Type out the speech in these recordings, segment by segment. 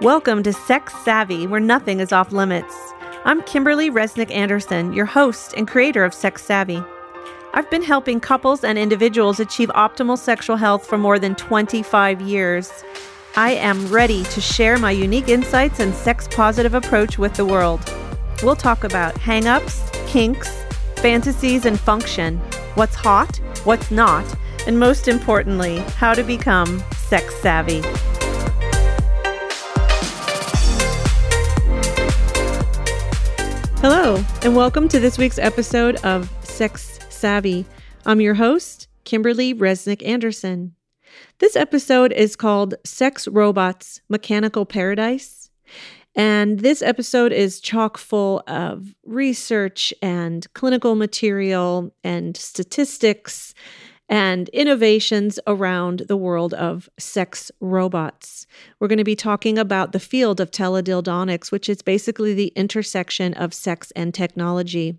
Welcome to Sex Savvy, where nothing is off limits. I'm Kimberly Resnick Anderson, your host and creator of Sex Savvy. I've been helping couples and individuals achieve optimal sexual health for more than 25 years. I am ready to share my unique insights and sex positive approach with the world. We'll talk about hangups, kinks, fantasies, and function, what's hot, what's not, and most importantly, how to become sex savvy. Hello, and welcome to this week's episode of Sex Savvy. I'm your host, Kimberly Resnick Anderson. This episode is called Sex Robots Mechanical Paradise. And this episode is chock full of research and clinical material and statistics and innovations around the world of sex robots. We're going to be talking about the field of teledildonics, which is basically the intersection of sex and technology.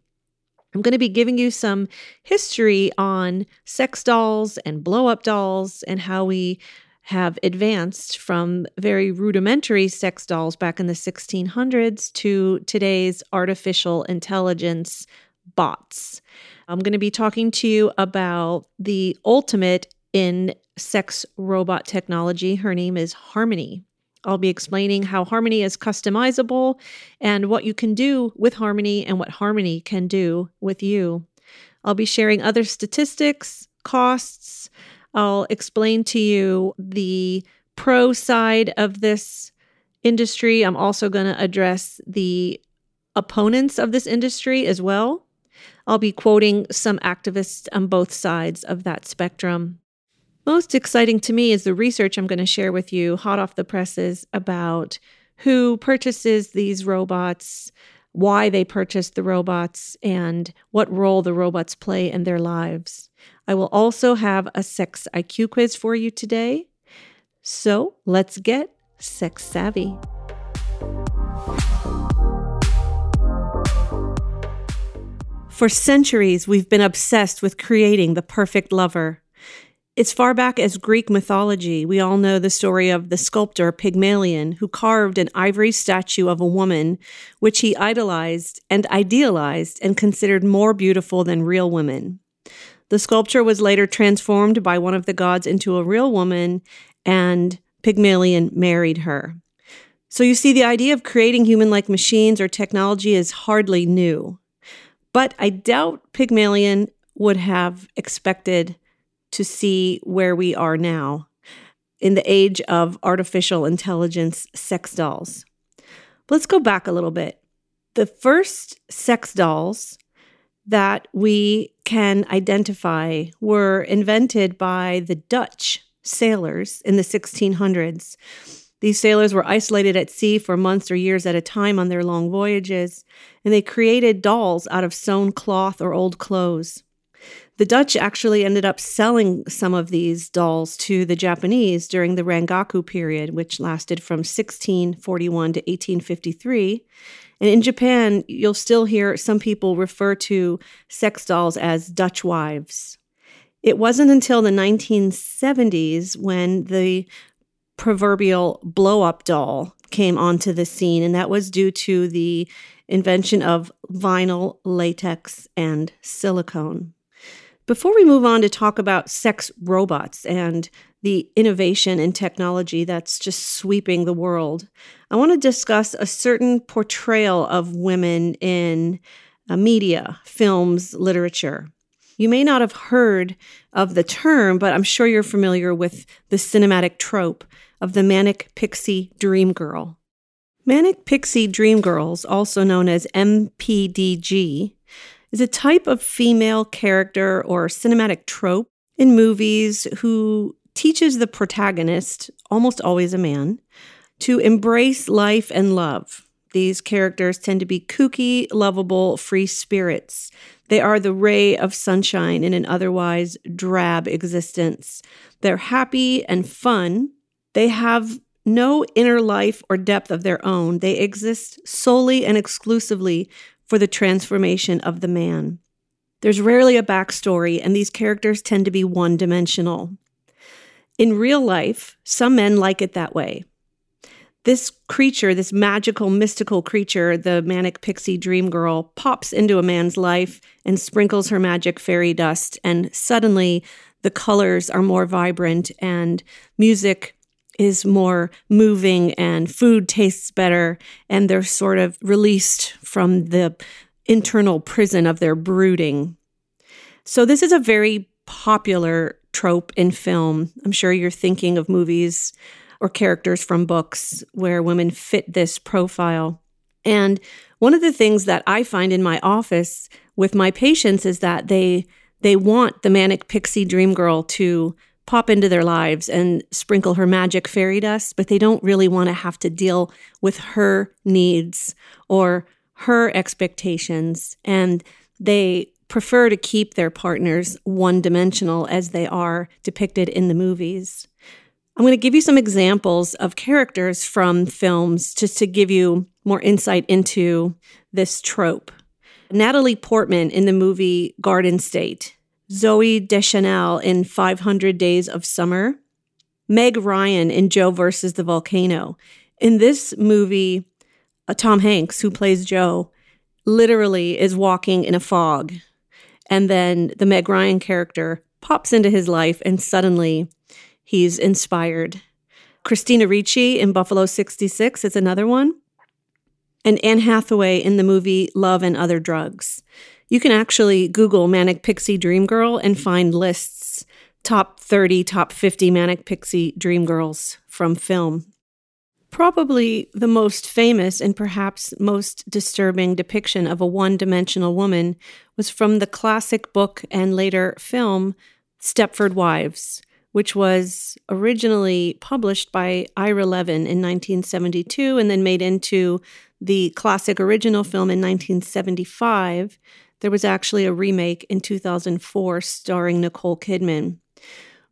I'm going to be giving you some history on sex dolls and blow up dolls and how we have advanced from very rudimentary sex dolls back in the 1600s to today's artificial intelligence bots. I'm going to be talking to you about the ultimate in sex robot technology. Her name is Harmony. I'll be explaining how Harmony is customizable and what you can do with Harmony and what Harmony can do with you. I'll be sharing other statistics, costs. I'll explain to you the pro side of this industry. I'm also going to address the opponents of this industry as well. I'll be quoting some activists on both sides of that spectrum. Most exciting to me is the research I'm going to share with you, hot off the presses, about who purchases these robots, why they purchase the robots, and what role the robots play in their lives. I will also have a sex IQ quiz for you today. So let's get sex savvy. For centuries, we've been obsessed with creating the perfect lover. As far back as Greek mythology, we all know the story of the sculptor Pygmalion, who carved an ivory statue of a woman, which he idolized and idealized and considered more beautiful than real women. The sculpture was later transformed by one of the gods into a real woman, and Pygmalion married her. So you see, the idea of creating human like machines or technology is hardly new. But I doubt Pygmalion would have expected to see where we are now in the age of artificial intelligence sex dolls. Let's go back a little bit. The first sex dolls that we can identify were invented by the Dutch sailors in the 1600s. These sailors were isolated at sea for months or years at a time on their long voyages, and they created dolls out of sewn cloth or old clothes. The Dutch actually ended up selling some of these dolls to the Japanese during the Rangaku period, which lasted from 1641 to 1853. And in Japan, you'll still hear some people refer to sex dolls as Dutch wives. It wasn't until the 1970s when the proverbial blow up doll came onto the scene, and that was due to the invention of vinyl, latex, and silicone. Before we move on to talk about sex robots and the innovation and technology that's just sweeping the world, I want to discuss a certain portrayal of women in uh, media, films, literature. You may not have heard of the term, but I'm sure you're familiar with the cinematic trope of the Manic Pixie Dream Girl. Manic Pixie Dream Girls, also known as MPDG, is a type of female character or cinematic trope in movies who teaches the protagonist, almost always a man, to embrace life and love. These characters tend to be kooky, lovable, free spirits. They are the ray of sunshine in an otherwise drab existence. They're happy and fun, they have no inner life or depth of their own. They exist solely and exclusively for the transformation of the man. There's rarely a backstory, and these characters tend to be one dimensional. In real life, some men like it that way. this creature, this magical, mystical creature, the manic pixie dream girl, pops into a man's life and sprinkles her magic fairy dust. And suddenly the colors are more vibrant and music is more moving and food tastes better. And they're sort of released from the internal prison of their brooding. So, this is a very popular trope in film. I'm sure you're thinking of movies or characters from books where women fit this profile. And one of the things that I find in my office with my patients is that they they want the manic pixie dream girl to pop into their lives and sprinkle her magic fairy dust, but they don't really want to have to deal with her needs or her expectations. And they prefer to keep their partners one dimensional as they are depicted in the movies. I'm going to give you some examples of characters from films just to give you more insight into this trope. Natalie Portman in the movie Garden State, Zooey Deschanel in 500 Days of Summer, Meg Ryan in Joe versus the Volcano. In this movie, uh, Tom Hanks, who plays Joe, literally is walking in a fog. And then the Meg Ryan character pops into his life, and suddenly he's inspired. Christina Ricci in Buffalo 66 is another one. And Anne Hathaway in the movie Love and Other Drugs. You can actually Google Manic Pixie Dream Girl and find lists top 30, top 50 Manic Pixie Dream Girls from film. Probably the most famous and perhaps most disturbing depiction of a one dimensional woman was from the classic book and later film Stepford Wives which was originally published by Ira Levin in 1972 and then made into the classic original film in 1975. There was actually a remake in 2004 starring Nicole Kidman.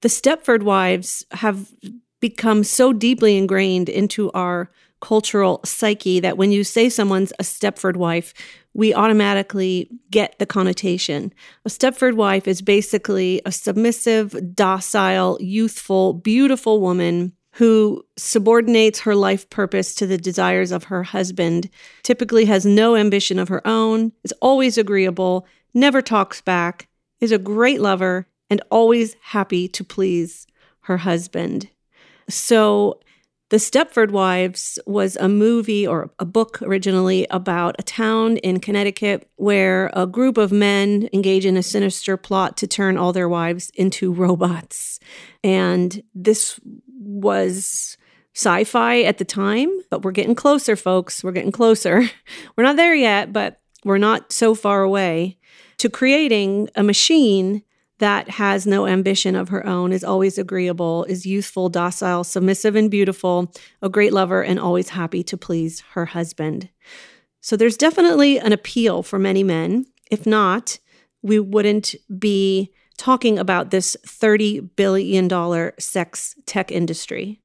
The Stepford Wives have become so deeply ingrained into our cultural psyche that when you say someone's a Stepford wife, we automatically get the connotation. A Stepford wife is basically a submissive, docile, youthful, beautiful woman who subordinates her life purpose to the desires of her husband, typically has no ambition of her own, is always agreeable, never talks back, is a great lover, and always happy to please her husband. So the Stepford Wives was a movie or a book originally about a town in Connecticut where a group of men engage in a sinister plot to turn all their wives into robots. And this was sci fi at the time, but we're getting closer, folks. We're getting closer. We're not there yet, but we're not so far away to creating a machine that has no ambition of her own, is always agreeable, is youthful, docile, submissive, and beautiful, a great lover, and always happy to please her husband. So there's definitely an appeal for many men. If not, we wouldn't be talking about this $30 billion sex tech industry.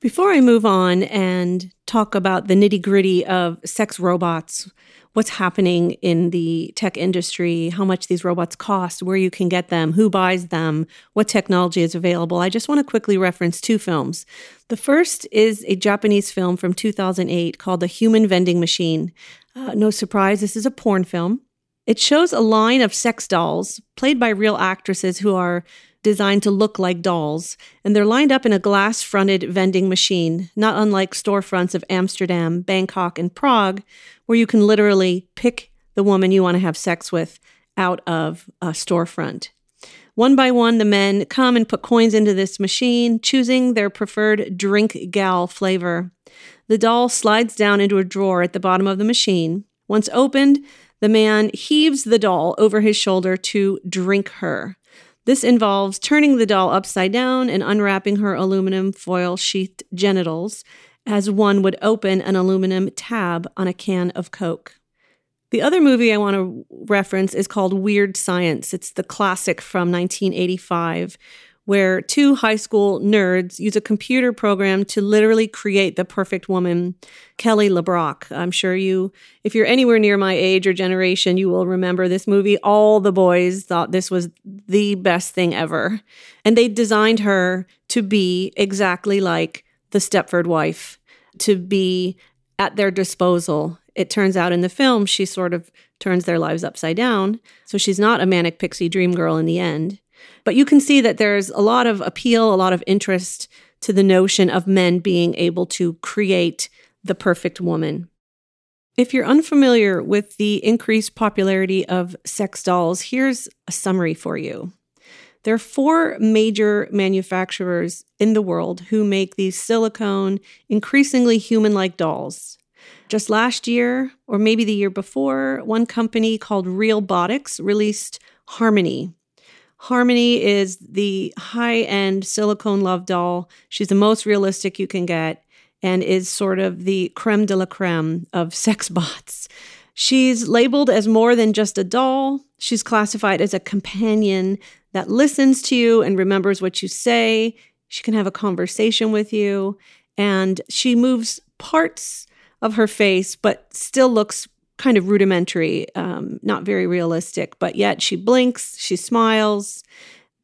Before I move on and talk about the nitty gritty of sex robots, what's happening in the tech industry, how much these robots cost, where you can get them, who buys them, what technology is available, I just want to quickly reference two films. The first is a Japanese film from 2008 called The Human Vending Machine. Uh, no surprise, this is a porn film. It shows a line of sex dolls played by real actresses who are designed to look like dolls, and they're lined up in a glass fronted vending machine, not unlike storefronts of Amsterdam, Bangkok, and Prague, where you can literally pick the woman you want to have sex with out of a storefront. One by one, the men come and put coins into this machine, choosing their preferred drink gal flavor. The doll slides down into a drawer at the bottom of the machine. Once opened, the man heaves the doll over his shoulder to drink her. This involves turning the doll upside down and unwrapping her aluminum foil sheathed genitals as one would open an aluminum tab on a can of Coke. The other movie I want to reference is called Weird Science. It's the classic from 1985, where two high school nerds use a computer program to literally create the perfect woman, Kelly LeBrock. I'm sure you, if you're anywhere near my age or generation, you will remember this movie. All the boys thought this was the best thing ever. And they designed her to be exactly like the Stepford wife. to be at their disposal. It turns out in the film, she sort of turns their lives upside down. So she's not a manic pixie dream girl in the end. But you can see that there's a lot of appeal, a lot of interest to the notion of men being able to create the perfect woman. If you're unfamiliar with the increased popularity of sex dolls, here's a summary for you. There are four major manufacturers in the world who make these silicone, increasingly human like dolls. Just last year, or maybe the year before, one company called Realbotix released Harmony. Harmony is the high end silicone love doll. She's the most realistic you can get and is sort of the creme de la creme of sex bots. She's labeled as more than just a doll. She's classified as a companion that listens to you and remembers what you say. She can have a conversation with you. And she moves parts of her face, but still looks kind of rudimentary, um, not very realistic. But yet she blinks, she smiles.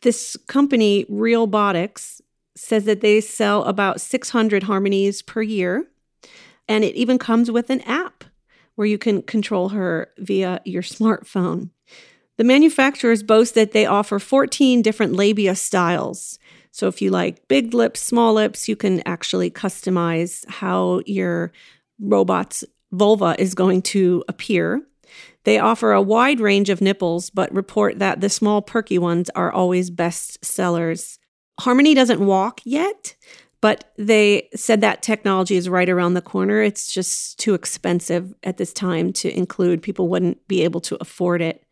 This company, Realbotix, says that they sell about 600 harmonies per year. And it even comes with an app where you can control her via your smartphone. The manufacturers boast that they offer 14 different labia styles. So if you like big lips, small lips, you can actually customize how your robot's vulva is going to appear. They offer a wide range of nipples, but report that the small perky ones are always best sellers. Harmony doesn't walk yet, but they said that technology is right around the corner. It's just too expensive at this time to include. People wouldn't be able to afford it.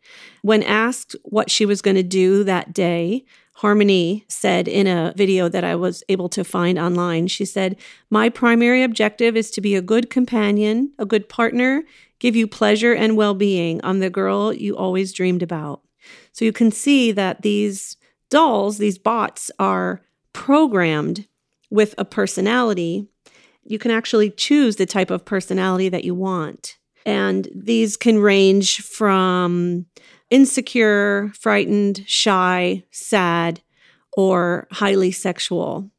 When asked what she was going to do that day, Harmony said in a video that I was able to find online, she said, My primary objective is to be a good companion, a good partner, give you pleasure and well being. I'm the girl you always dreamed about. So you can see that these dolls, these bots, are programmed with a personality, you can actually choose the type of personality that you want. And these can range from insecure, frightened, shy, sad, or highly sexual.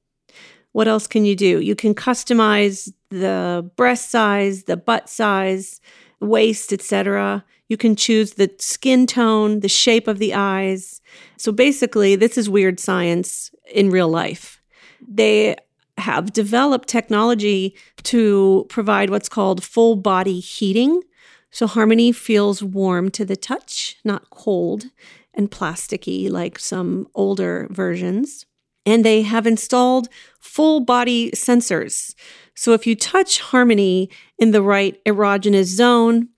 What else can you do? You can customize the breast size, the butt size, waist, etc. You can choose the skin tone, the shape of the eyes. So basically, this is weird science in real life they have developed technology to provide what's called full body heating. So Harmony feels warm to the touch, not cold and plasticky like some older versions. And they have installed full body sensors. So if you touch Harmony in the right erogenous zone,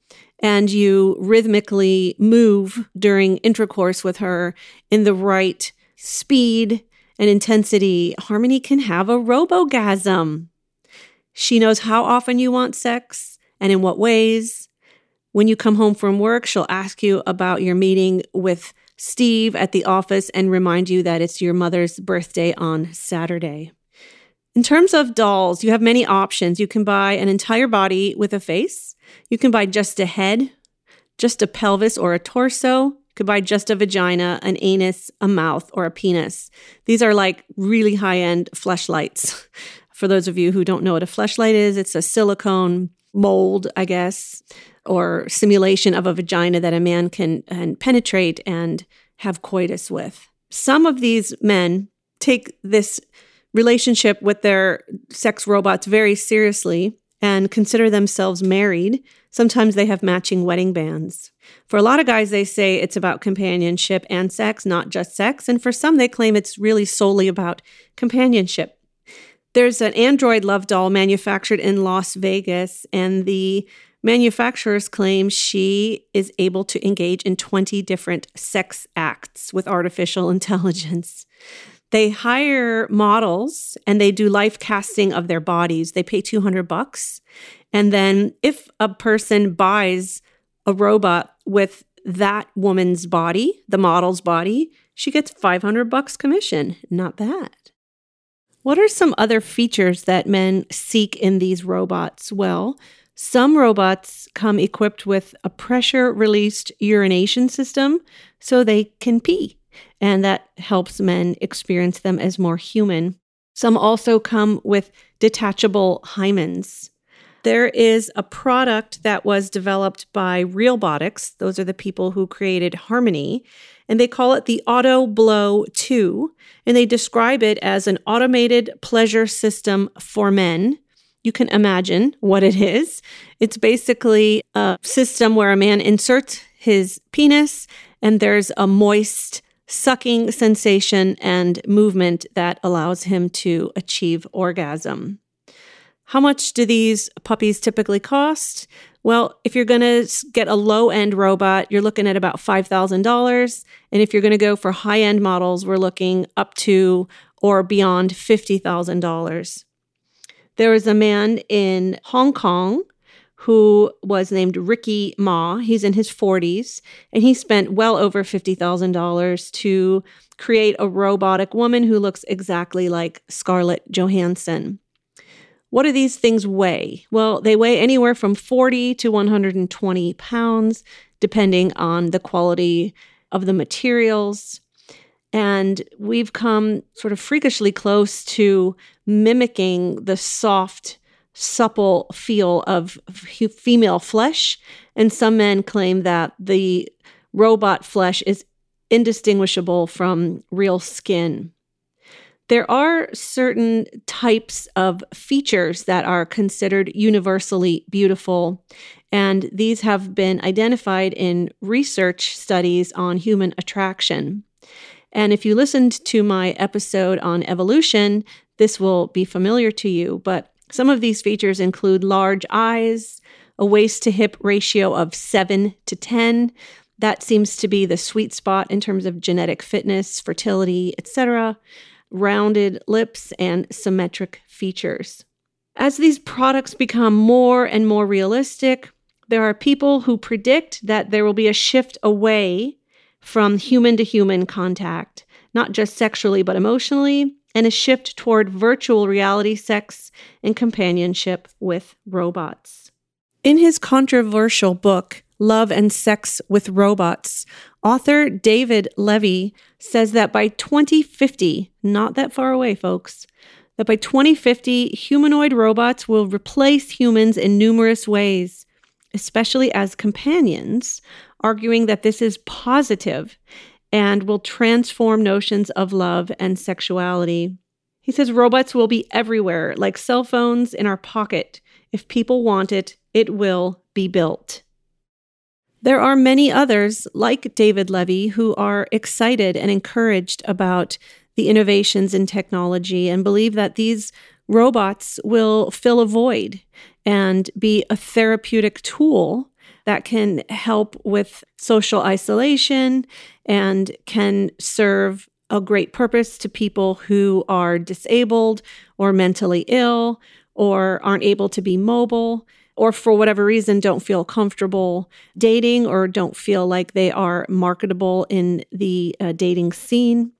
and you rhythmically move during intercourse with her in the right speed and intensity, Harmony can have a robogasm. She knows how often you want sex and in what ways. When you come home from work, she'll ask you about your meeting with Steve at the office and remind you that it's your mother's birthday on Saturday. In terms of dolls, you have many options. You can buy an entire body with a face, you can buy just a head, just a pelvis or a torso, You could buy just a vagina, an anus, a mouth, or a penis. These are like really high end fleshlights. For those of you who don't know what a fleshlight is, it's a silicone mold, I guess, or simulation of a vagina that a man can and penetrate and have coitus with. Some of these men take this relationship with their sex robots very seriously and consider themselves married. Sometimes they have matching wedding bands. For a lot of guys, they say it's about companionship and sex, not just sex. And for some, they claim it's really solely about companionship. There's an Android love doll manufactured in Las Vegas, and the manufacturers claim she is able to engage in 20 different sex acts with artificial intelligence. They hire models and they do life casting of their bodies. They pay 200 bucks. And then if a person buys a robot with that woman's body, the model's body, she gets 500 bucks commission. Not bad. What are some other features that men seek in these robots? Well, some robots come equipped with a pressure released urination system so they can pee, and that helps men experience them as more human. Some also come with detachable hymens. There is a product that was developed by Realbotix. Those are the people who created Harmony. And they call it the Auto Blow 2. And they describe it as an automated pleasure system for men. You can imagine what it is. It's basically a system where a man inserts his penis and there's a moist sucking sensation and movement that allows him to achieve orgasm. How much do these puppies typically cost? Well, if you're going to get a low end robot, you're looking at about $5,000. And if you're going to go for high end models, we're looking up to or beyond $50,000. There was a man in Hong Kong who was named Ricky Ma. He's in his 40s, and he spent well over $50,000 to create a robotic woman who looks exactly like Scarlett Johansson. What do these things weigh? Well, they weigh anywhere from 40 to 120 pounds, depending on the quality of the materials. And we've come sort of freakishly close to mimicking the soft, supple feel of female flesh. And some men claim that the robot flesh is indistinguishable from real skin. There are certain types of features that are considered universally beautiful, and these have been identified in research studies on human attraction. And if you listened to my episode on evolution, this will be familiar to you, but some of these features include large eyes, a waist to hip ratio of 7 to 10. That seems to be the sweet spot in terms of genetic fitness, fertility, etc rounded lips, and symmetric features. As these products become more and more realistic, there are people who predict that there will be a shift away from human to human contact, not just sexually, but emotionally, and a shift toward virtual reality sex and companionship with robots. In his controversial book, Love and Sex with Robots, author David Levy says that by 2050, not that far away, folks, that by 2050, humanoid robots will replace humans in numerous ways, especially as companions, arguing that this is positive and will transform notions of love and sexuality. He says robots will be everywhere, like cell phones in our pocket. If people want it, it will be built. There are many others like David Levy who are excited and encouraged about the innovations in technology and believe that these robots will fill a void and be a therapeutic tool that can help with social isolation and can serve a great purpose to people who are disabled or mentally ill or aren't able to be mobile or for whatever reason don't feel comfortable dating or don't feel like they are marketable in the uh, dating scene.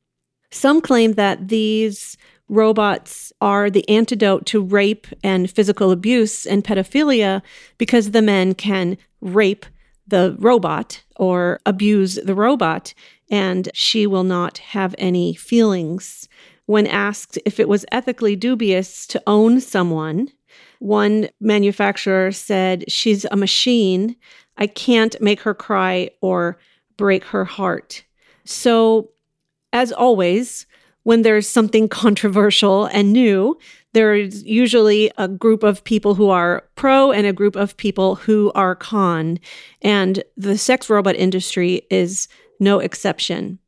Some claim that these robots are the antidote to rape and physical abuse and pedophilia because the men can rape the robot or abuse the robot and she will not have any feelings. When asked if it was ethically dubious to own someone one manufacturer said, She's a machine. I can't make her cry or break her heart. So, as always, when there's something controversial and new, there's usually a group of people who are pro and a group of people who are con. And the sex robot industry is no exception.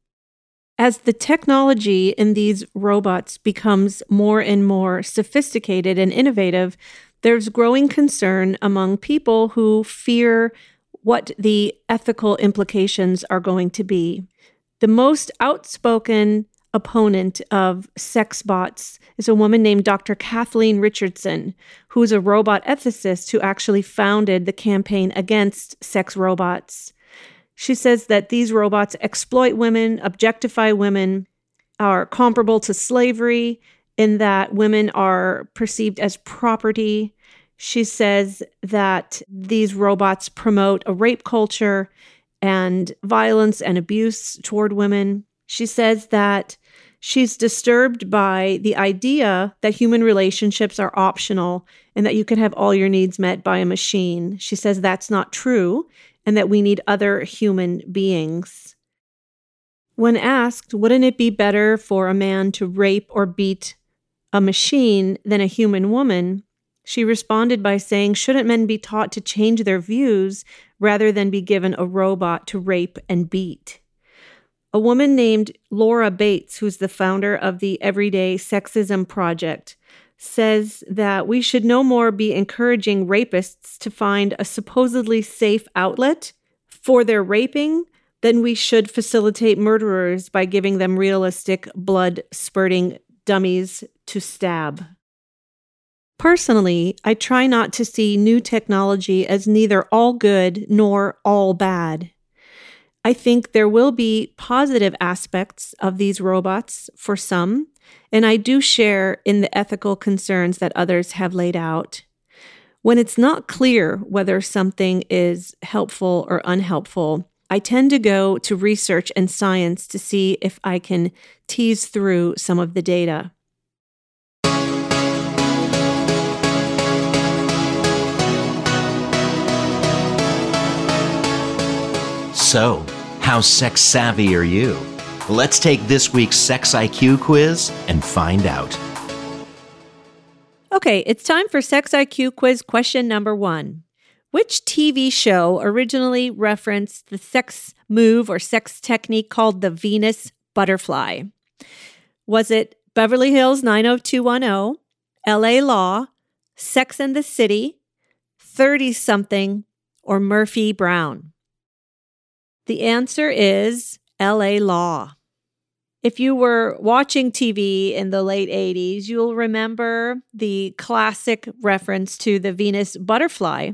As the technology in these robots becomes more and more sophisticated and innovative, there's growing concern among people who fear what the ethical implications are going to be. The most outspoken opponent of sex bots is a woman named Dr. Kathleen Richardson, who's a robot ethicist who actually founded the campaign against sex robots. She says that these robots exploit women, objectify women, are comparable to slavery, in that women are perceived as property. She says that these robots promote a rape culture and violence and abuse toward women. She says that She's disturbed by the idea that human relationships are optional and that you can have all your needs met by a machine. She says that's not true and that we need other human beings. When asked, wouldn't it be better for a man to rape or beat a machine than a human woman? She responded by saying, Shouldn't men be taught to change their views rather than be given a robot to rape and beat? A woman named Laura Bates, who's the founder of the Everyday Sexism Project, says that we should no more be encouraging rapists to find a supposedly safe outlet for their raping than we should facilitate murderers by giving them realistic blood spurting dummies to stab. Personally, I try not to see new technology as neither all good nor all bad. I think there will be positive aspects of these robots for some, and I do share in the ethical concerns that others have laid out. When it's not clear whether something is helpful or unhelpful, I tend to go to research and science to see if I can tease through some of the data. So, how sex savvy are you? Let's take this week's Sex IQ quiz and find out. Okay, it's time for Sex IQ quiz question number one. Which TV show originally referenced the sex move or sex technique called the Venus butterfly? Was it Beverly Hills 90210, LA Law, Sex and the City, 30 something, or Murphy Brown? The answer is LA Law. If you were watching TV in the late 80s, you'll remember the classic reference to the Venus butterfly,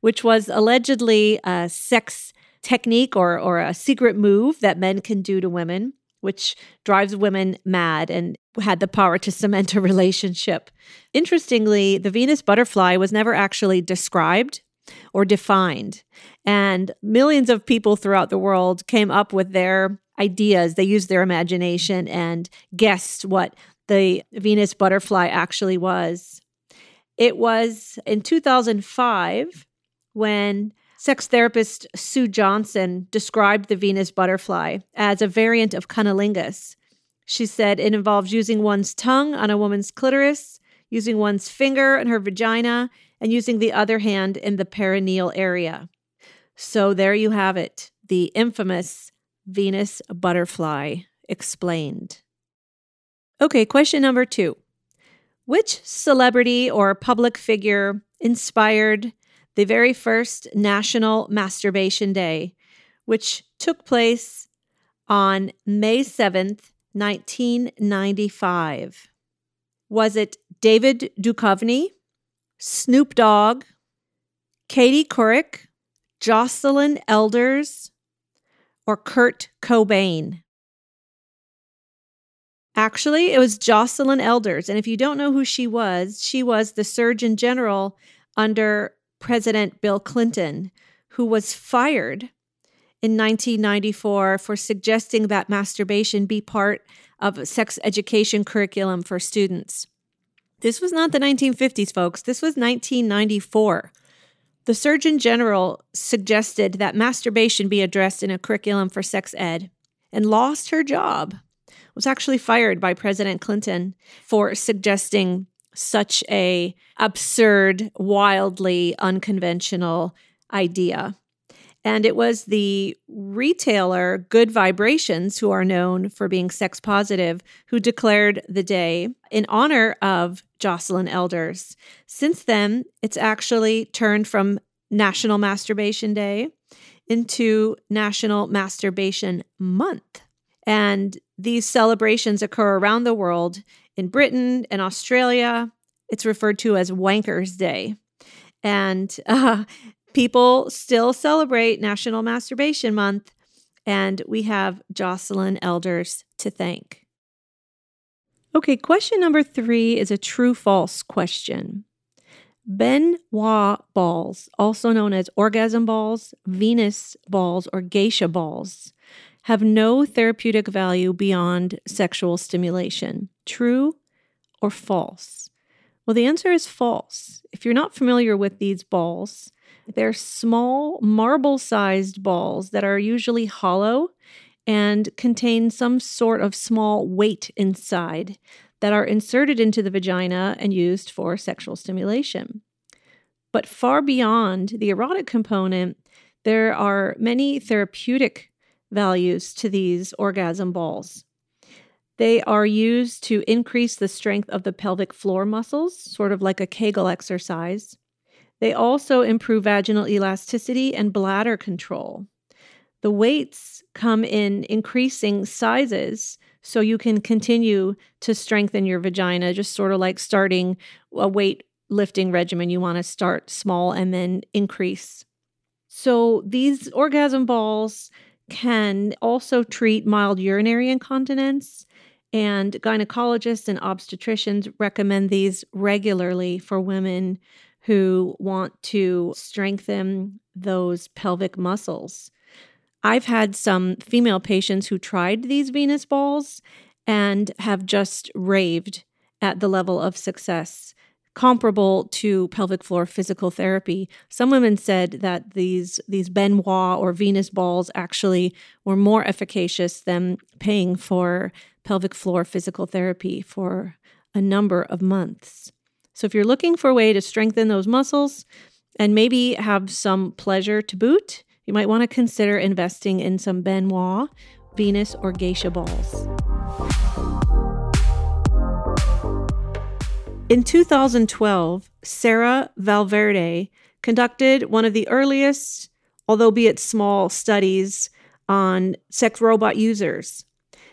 which was allegedly a sex technique or, or a secret move that men can do to women, which drives women mad and had the power to cement a relationship. Interestingly, the Venus butterfly was never actually described or defined. And millions of people throughout the world came up with their ideas. They used their imagination and guessed what the Venus butterfly actually was. It was in 2005 when sex therapist Sue Johnson described the Venus butterfly as a variant of cunnilingus. She said it involves using one's tongue on a woman's clitoris, using one's finger in her vagina, and using the other hand in the perineal area. So there you have it, the infamous Venus butterfly explained. Okay, question number two. Which celebrity or public figure inspired the very first National Masturbation Day, which took place on May 7th, 1995? Was it David Duchovny, Snoop Dogg, Katie Couric, Joycelyn Elders, or Kurt Cobain? Actually, it was Joycelyn Elders. And if you don't know who she was, she was the Surgeon General under President Bill Clinton, who was fired in 1994 for suggesting that masturbation be part of a sex education curriculum for students. This was not the 1950s, folks. This was 1994. The Surgeon General suggested that masturbation be addressed in a curriculum for sex ed and lost her job. Was actually fired by President Clinton for suggesting such a absurd, wildly unconventional idea. And it was the retailer Good Vibrations, who are known for being sex positive, who declared the day in honor of Joycelyn Elders. Since then, it's actually turned from National Masturbation Day into National Masturbation Month. And these celebrations occur around the world. In Britain and Australia, it's referred to as Wankers Day. And uh, people still celebrate National Masturbation Month, and we have Joycelyn Elders to thank. Okay, question number three is a true false question. Ben Wa balls, also known as orgasm balls, Venus balls, or geisha balls, have no therapeutic value beyond sexual stimulation. True or false? Well, the answer is false. If you're not familiar with these balls, they're small marble sized balls that are usually hollow and contain some sort of small weight inside that are inserted into the vagina and used for sexual stimulation. But far beyond the erotic component, there are many therapeutic values to these orgasm balls. They are used to increase the strength of the pelvic floor muscles, sort of like a Kegel exercise. They also improve vaginal elasticity and bladder control. The weights come in increasing sizes so you can continue to strengthen your vagina, just sort of like starting a weight lifting regimen. You want to start small and then increase. So these orgasm balls can also treat mild urinary incontinence. And gynecologists and obstetricians recommend these regularly for women who want to strengthen those pelvic muscles. I've had some female patients who tried these Venus balls and have just raved at the level of success comparable to pelvic floor physical therapy. Some women said that these these Ben Wa or Venus balls actually were more efficacious than paying for pelvic floor physical therapy for a number of months. So if you're looking for a way to strengthen those muscles and maybe have some pleasure to boot, you might want to consider investing in some Ben Wa, Venus, or Geisha balls. In 2012, Sarah Valverde conducted one of the earliest, although be it small, studies on sex robot users.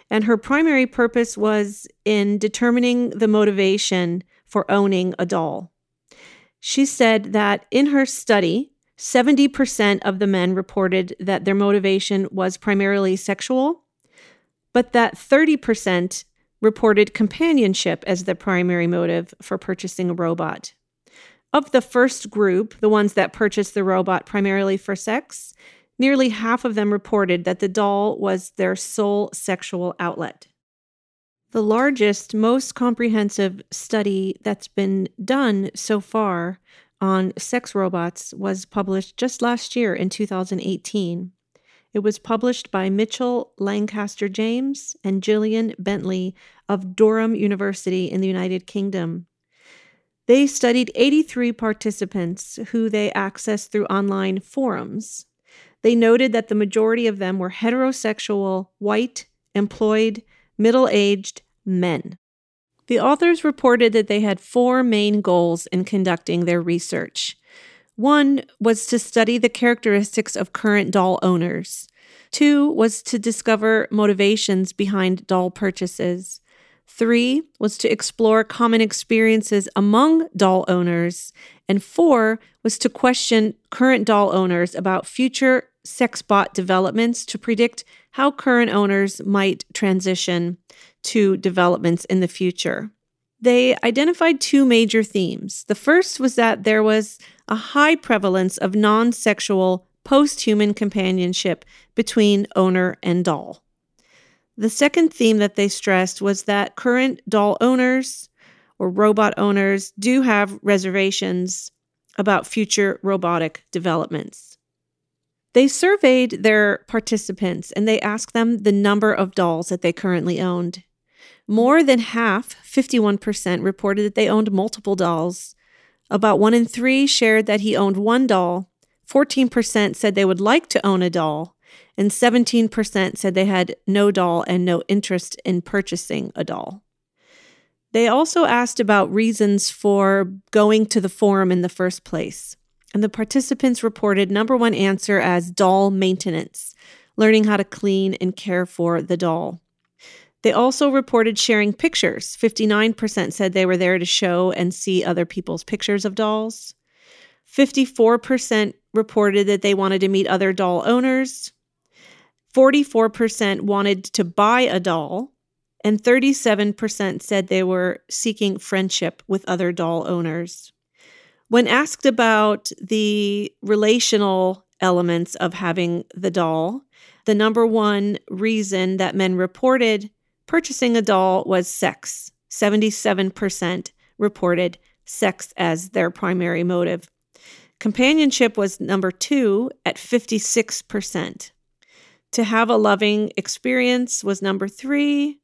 And her primary purpose was in determining the motivation for owning a doll. She said that in her study, 70% of the men reported that their motivation was primarily sexual, but that 30% reported companionship as the primary motive for purchasing a robot. Of the first group, the ones that purchased the robot primarily for sex, nearly half of them reported that the doll was their sole sexual outlet. The largest, most comprehensive study that's been done so far on sex robots was published just last year in 2018. It was published by Mitchell Langcaster-James and Gillian Bentley of Durham University in the United Kingdom. They studied 83 participants who they accessed through online forums. They noted that the majority of them were heterosexual, white, employed, middle aged men. The authors reported that they had four main goals in conducting their research. One was to study the characteristics of current doll owners. Two was to discover motivations behind doll purchases. Three was to explore common experiences among doll owners. And four was to question current doll owners about future sexbot developments to predict how current owners might transition to developments in the future. They identified two major themes. The first was that there was a high prevalence of non sexual post human companionship between owner and doll. The second theme that they stressed was that current doll owners or robot owners do have reservations about future robotic developments. They surveyed their participants and they asked them the number of dolls that they currently owned. More than half, 51%, reported that they owned multiple dolls. About one in three shared that he owned one doll. 14% said they would like to own a doll. And 17% said they had no doll and no interest in purchasing a doll. They also asked about reasons for going to the forum in the first place. And the participants reported number one answer as doll maintenance, learning how to clean and care for the doll. They also reported sharing pictures. 59% said they were there to show and see other people's pictures of dolls. 54% reported that they wanted to meet other doll owners. 44% wanted to buy a doll. And 37% said they were seeking friendship with other doll owners. When asked about the relational elements of having the doll, the number one reason that men reported purchasing a doll was sex. 77% reported sex as their primary motive. Companionship was number two at 56%. To have a loving experience was number three.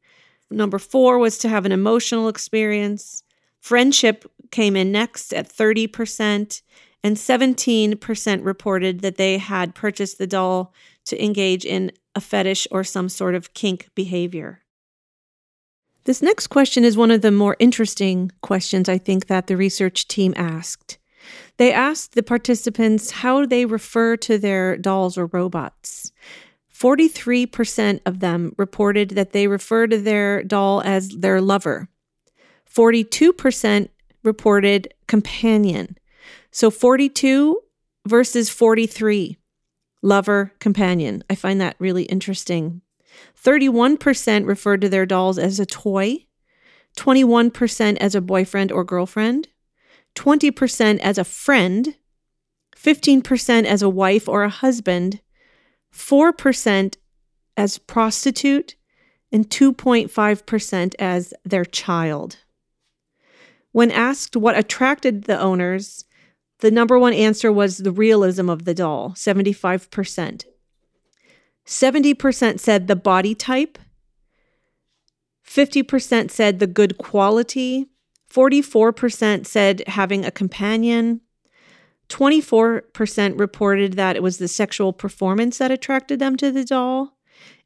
Number four was to have an emotional experience. Friendship came in next at 30%, and 17% reported that they had purchased the doll to engage in a fetish or some sort of kink behavior. This next question is one of the more interesting questions I think that the research team asked. They asked the participants how they refer to their dolls or robots. 43% of them reported that they refer to their doll as their lover. 42% reported companion. So 42 versus 43 lover, companion. I find that really interesting. 31% referred to their dolls as a toy, 21% as a boyfriend or girlfriend, 20% as a friend, 15% as a wife or a husband, 4% as prostitute, and 2.5% as their child. When asked what attracted the owners, the number one answer was the realism of the doll, 75%. 70% said the body type. 50% said the good quality. 44% said having a companion. 24% reported that it was the sexual performance that attracted them to the doll.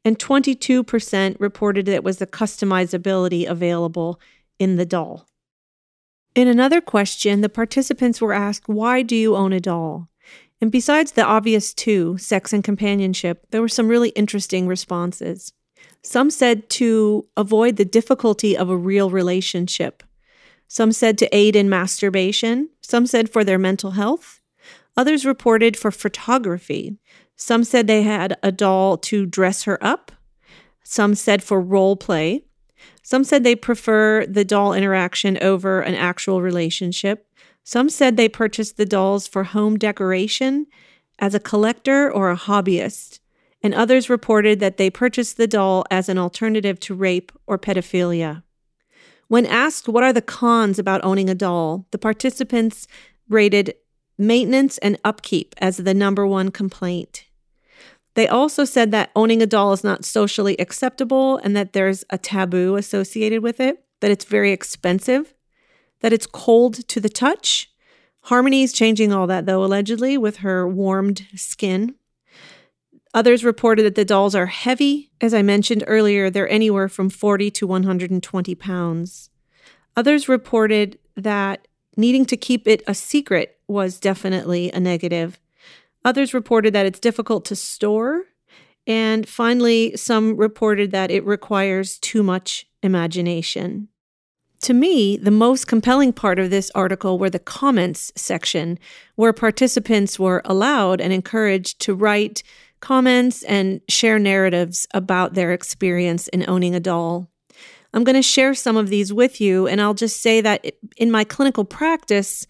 And 22% reported that it was the customizability available in the doll. In another question, the participants were asked, Why do you own a doll? And besides the obvious two, sex and companionship, there were some really interesting responses. Some said to avoid the difficulty of a real relationship. Some said to aid in masturbation. Some said for their mental health. Others reported for photography. Some said they had a doll to dress her up. Some said for role play. Some said they prefer the doll interaction over an actual relationship. Some said they purchased the dolls for home decoration, as a collector or a hobbyist. And others reported that they purchased the doll as an alternative to rape or pedophilia. When asked what are the cons about owning a doll, the participants rated maintenance and upkeep as the number one complaint. They also said that owning a doll is not socially acceptable and that there's a taboo associated with it, that it's very expensive, that it's cold to the touch. Harmony's changing all that, though, allegedly, with her warmed skin. Others reported that the dolls are heavy. As I mentioned earlier, they're anywhere from 40 to 120 pounds. Others reported that needing to keep it a secret was definitely a negative. Others reported that it's difficult to store. And finally, some reported that it requires too much imagination. To me, the most compelling part of this article were the comments section, where participants were allowed and encouraged to write comments and share narratives about their experience in owning a doll. I'm going to share some of these with you, and I'll just say that in my clinical practice,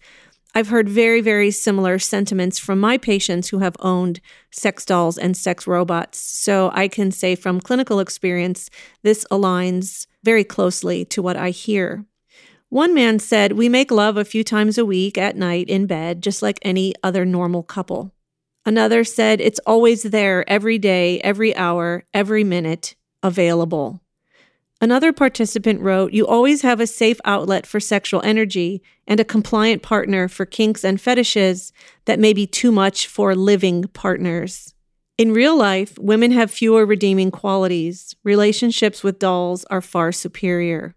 I've heard very, very similar sentiments from my patients who have owned sex dolls and sex robots. So I can say from clinical experience, this aligns very closely to what I hear. One man said, We make love a few times a week at night in bed, just like any other normal couple. Another said, It's always there every day, every hour, every minute, available. Another participant wrote, You always have a safe outlet for sexual energy and a compliant partner for kinks and fetishes that may be too much for living partners. In real life, women have fewer redeeming qualities. Relationships with dolls are far superior.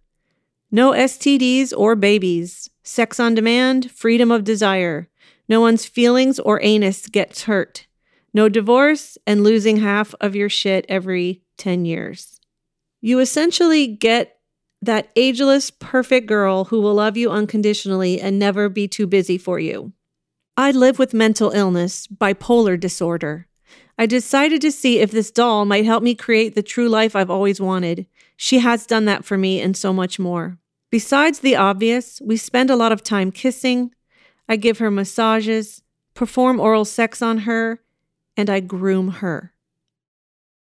No STDs or babies. Sex on demand, freedom of desire. No one's feelings or anus gets hurt. No divorce and losing half of your shit every 10 years. You essentially get that ageless, perfect girl who will love you unconditionally and never be too busy for you. I live with mental illness, bipolar disorder. I decided to see if this doll might help me create the true life I've always wanted. She has done that for me and so much more. Besides the obvious, we spend a lot of time kissing. I give her massages, perform oral sex on her, and I groom her.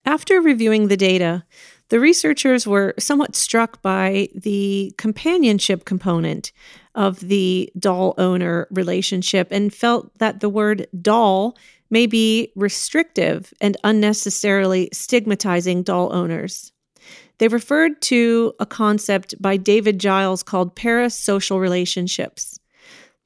After reviewing the data, the researchers were somewhat struck by the companionship component of the doll owner relationship and felt that the word doll may be restrictive and unnecessarily stigmatizing doll owners. They referred to a concept by David Giles called parasocial relationships.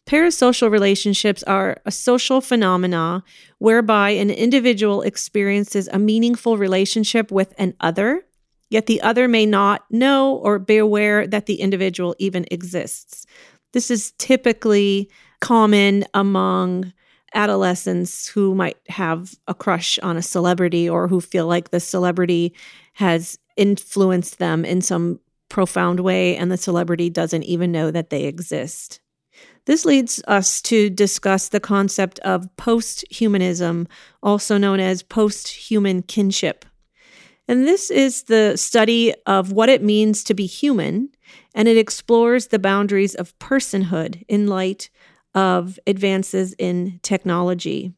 Parasocial relationships are a social phenomena whereby an individual experiences a meaningful relationship with an other, yet the other may not know or be aware that the individual even exists. This is typically common among adolescents who might have a crush on a celebrity or who feel like the celebrity has influenced them in some profound way and the celebrity doesn't even know that they exist. This leads us to discuss the concept of post humanism, also known as post human kinship. And this is the study of what it means to be human, and it explores the boundaries of personhood in light of advances in technology.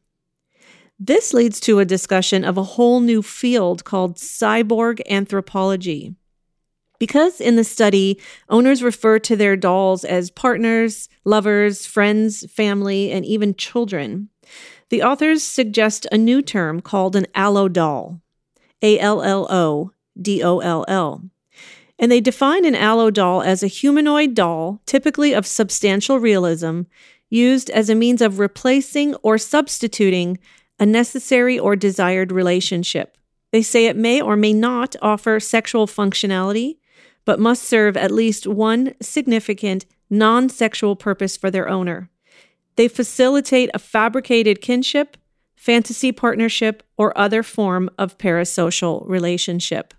This leads to a discussion of a whole new field called cyborg anthropology. Because in the study, owners refer to their dolls as partners, lovers, friends, family, and even children, the authors suggest a new term called an allodoll. A L L O D O L L. And they define an allo doll as a humanoid doll, typically of substantial realism, used as a means of replacing or substituting a necessary or desired relationship. They say it may or may not offer sexual functionality, but must serve at least one significant non sexual purpose for their owner. They facilitate a fabricated kinship, fantasy partnership, or other form of parasocial relationship.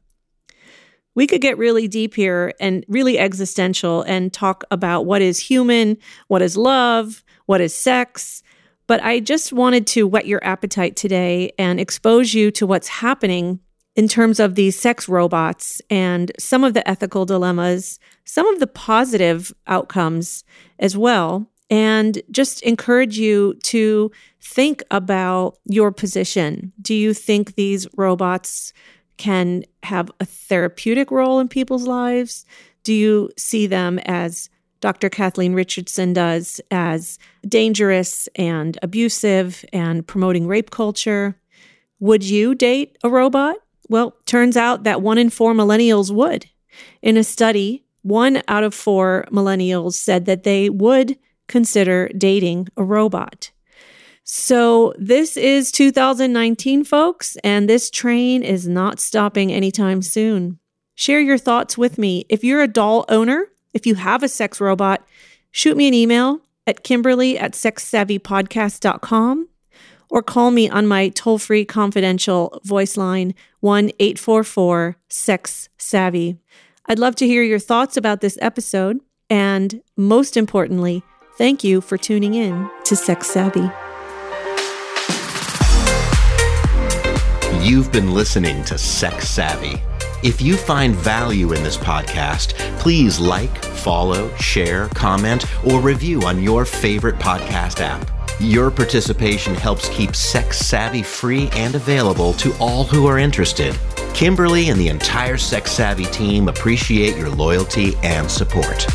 We could get really deep here and really existential and talk about what is human, what is love, what is sex. But I just wanted to whet your appetite today and expose you to what's happening in terms of these sex robots and some of the ethical dilemmas, some of the positive outcomes as well, and just encourage you to think about your position. Do you think these robots can have a therapeutic role in people's lives? Do you see them as Dr. Kathleen Richardson does as dangerous and abusive and promoting rape culture? Would you date a robot? Well, turns out that one in four millennials would. In a study, one out of four millennials said that they would consider dating a robot. So, this is 2019, folks, and this train is not stopping anytime soon. Share your thoughts with me. If you're a doll owner, if you have a sex robot, shoot me an email at kimberly at sexsavvypodcast.com or call me on my toll free confidential voice line 1 844 Sex Savvy. I'd love to hear your thoughts about this episode. And most importantly, thank you for tuning in to Sex Savvy. You've been listening to Sex Savvy. If you find value in this podcast, please like, follow, share, comment, or review on your favorite podcast app. Your participation helps keep Sex Savvy free and available to all who are interested. Kimberly and the entire Sex Savvy team appreciate your loyalty and support.